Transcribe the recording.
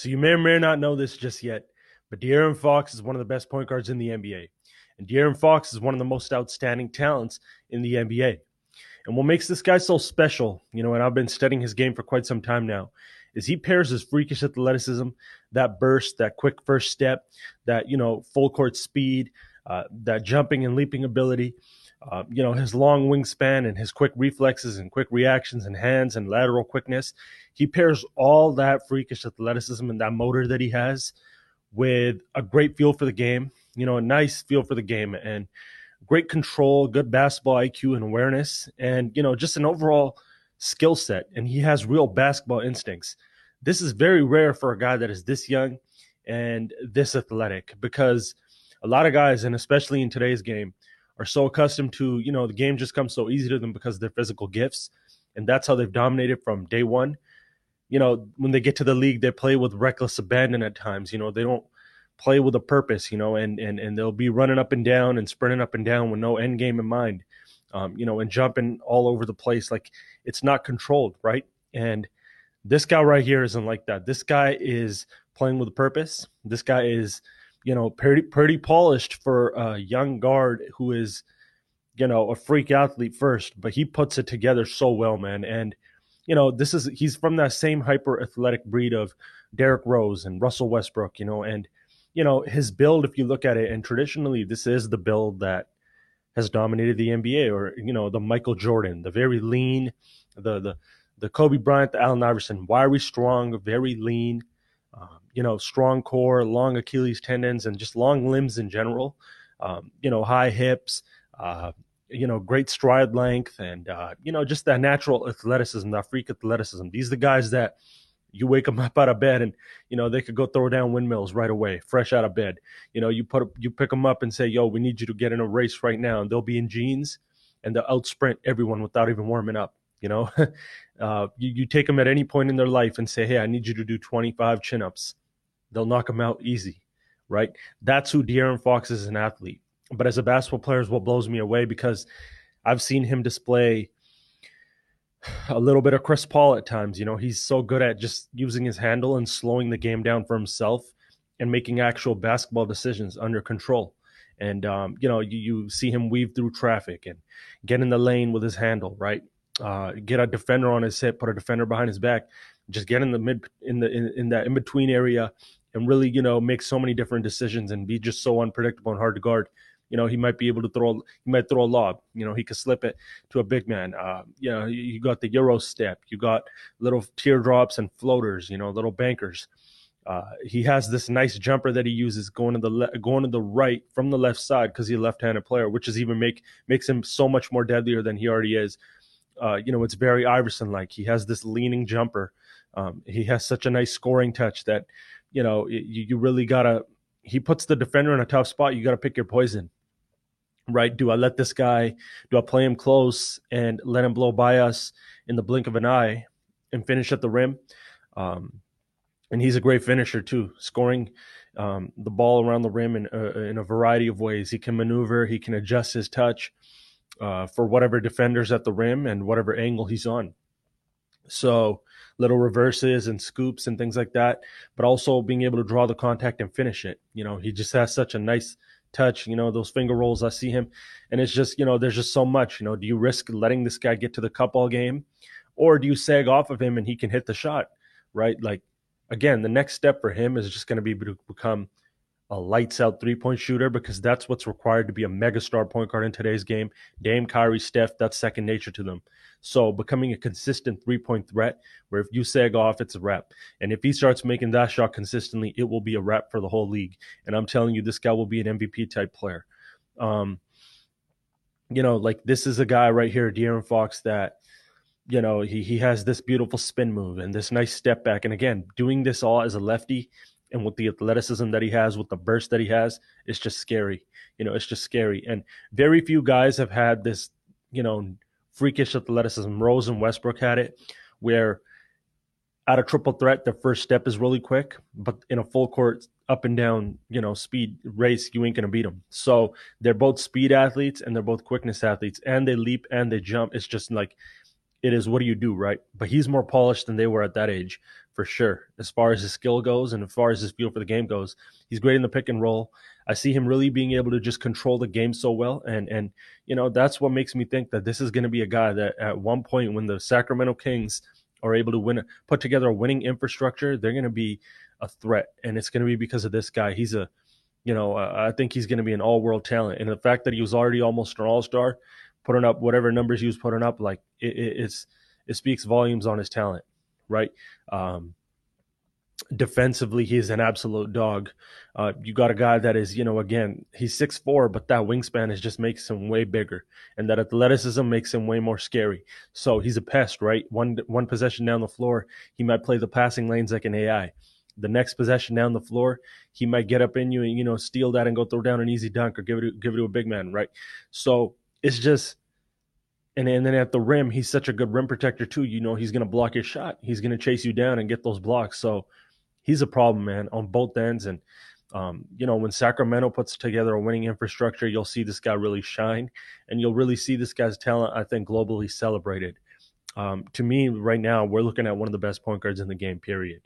So you may or may not know this just yet, but De'Aaron Fox is one of the best point guards in the NBA. And De'Aaron Fox is one of the most outstanding talents in the NBA. And what makes this guy so special, you know, and I've been studying his game for quite some time now, is he pairs his freakish athleticism, that burst, that quick first step, that, you know, full court speed, uh, that jumping and leaping ability, uh, you know, his long wingspan and his quick reflexes and quick reactions and hands and lateral quickness. He pairs all that freakish athleticism and that motor that he has with a great feel for the game, you know, a nice feel for the game and great control, good basketball IQ and awareness, and, you know, just an overall skill set. And he has real basketball instincts. This is very rare for a guy that is this young and this athletic because a lot of guys, and especially in today's game, are so accustomed to, you know, the game just comes so easy to them because of their physical gifts. And that's how they've dominated from day one. You know, when they get to the league, they play with reckless abandon at times. You know, they don't play with a purpose, you know, and and and they'll be running up and down and sprinting up and down with no end game in mind. Um, you know, and jumping all over the place. Like it's not controlled, right? And this guy right here isn't like that. This guy is playing with a purpose. This guy is you know, pretty pretty polished for a young guard who is, you know, a freak athlete first, but he puts it together so well, man. And you know, this is he's from that same hyper athletic breed of Derrick Rose and Russell Westbrook, you know, and you know his build. If you look at it, and traditionally this is the build that has dominated the NBA, or you know, the Michael Jordan, the very lean, the the the Kobe Bryant, the Allen Iverson, wiry, strong, very lean um, you know, strong core, long Achilles tendons, and just long limbs in general. Um, you know, high hips, uh, you know, great stride length, and uh, you know, just that natural athleticism, that freak athleticism. These are the guys that you wake them up out of bed, and you know they could go throw down windmills right away, fresh out of bed. You know, you put you pick them up and say, "Yo, we need you to get in a race right now," and they'll be in jeans and they'll out sprint everyone without even warming up. You know, uh, you, you take them at any point in their life and say, hey, I need you to do 25 chin ups. They'll knock them out easy, right? That's who De'Aaron Fox is as an athlete. But as a basketball player, is what blows me away because I've seen him display a little bit of Chris Paul at times. You know, he's so good at just using his handle and slowing the game down for himself and making actual basketball decisions under control. And um, you know, you, you see him weave through traffic and get in the lane with his handle, right? Uh, get a defender on his hip, put a defender behind his back, just get in the mid in the in, in that in between area, and really you know make so many different decisions and be just so unpredictable and hard to guard. You know, he might be able to throw. He might throw a lob. You know, he could slip it to a big man. Uh, you know, you got the euro step. You got little teardrops and floaters. You know, little bankers. Uh, he has this nice jumper that he uses going to the le- going to the right from the left side because he's a left-handed player, which is even make makes him so much more deadlier than he already is uh, you know, it's Barry Iverson like. He has this leaning jumper. Um, he has such a nice scoring touch that, you know, you, you really gotta. He puts the defender in a tough spot. You got to pick your poison, right? Do I let this guy? Do I play him close and let him blow by us in the blink of an eye and finish at the rim? Um, and he's a great finisher too, scoring um, the ball around the rim in, uh, in a variety of ways. He can maneuver. He can adjust his touch uh, for whatever defenders at the rim and whatever angle he's on. So little reverses and scoops and things like that, but also being able to draw the contact and finish it. You know, he just has such a nice touch, you know, those finger rolls. I see him and it's just, you know, there's just so much, you know, do you risk letting this guy get to the cup all game or do you sag off of him and he can hit the shot, right? Like, again, the next step for him is just going to be to become a lights out three point shooter because that's what's required to be a megastar point guard in today's game. Dame, Kyrie, Steph, that's second nature to them. So becoming a consistent three point threat where if you sag off, it's a wrap. And if he starts making that shot consistently, it will be a wrap for the whole league. And I'm telling you, this guy will be an MVP type player. Um, you know, like this is a guy right here, De'Aaron Fox, that you know he he has this beautiful spin move and this nice step back. And again, doing this all as a lefty and with the athleticism that he has, with the burst that he has, it's just scary. You know, it's just scary. And very few guys have had this, you know, freakish athleticism. Rose and Westbrook had it, where at a triple threat, the first step is really quick, but in a full court up and down, you know, speed race, you ain't gonna beat them. So they're both speed athletes and they're both quickness athletes, and they leap and they jump. It's just like it is what do you do, right? But he's more polished than they were at that age. For sure. As far as his skill goes and as far as his feel for the game goes, he's great in the pick and roll. I see him really being able to just control the game so well, and and you know that's what makes me think that this is going to be a guy that at one point when the Sacramento Kings are able to win, put together a winning infrastructure, they're going to be a threat, and it's going to be because of this guy. He's a you know, uh, I think he's going to be an all-world talent, and the fact that he was already almost an all-star, putting up whatever numbers he was putting up, like it, it, it's it speaks volumes on his talent, right? Um, defensively, he's an absolute dog. Uh, you got a guy that is, you know, again, he's six four, but that wingspan is just makes him way bigger, and that athleticism makes him way more scary. So he's a pest, right? One one possession down the floor, he might play the passing lanes like an AI the next possession down the floor, he might get up in you and you know steal that and go throw down an easy dunk or give it give it to a big man, right? So it's just and, and then at the rim, he's such a good rim protector too. You know, he's going to block your shot. He's going to chase you down and get those blocks. So he's a problem, man, on both ends. And um, you know, when Sacramento puts together a winning infrastructure, you'll see this guy really shine, and you'll really see this guy's talent. I think globally celebrated. Um, to me, right now, we're looking at one of the best point guards in the game. Period.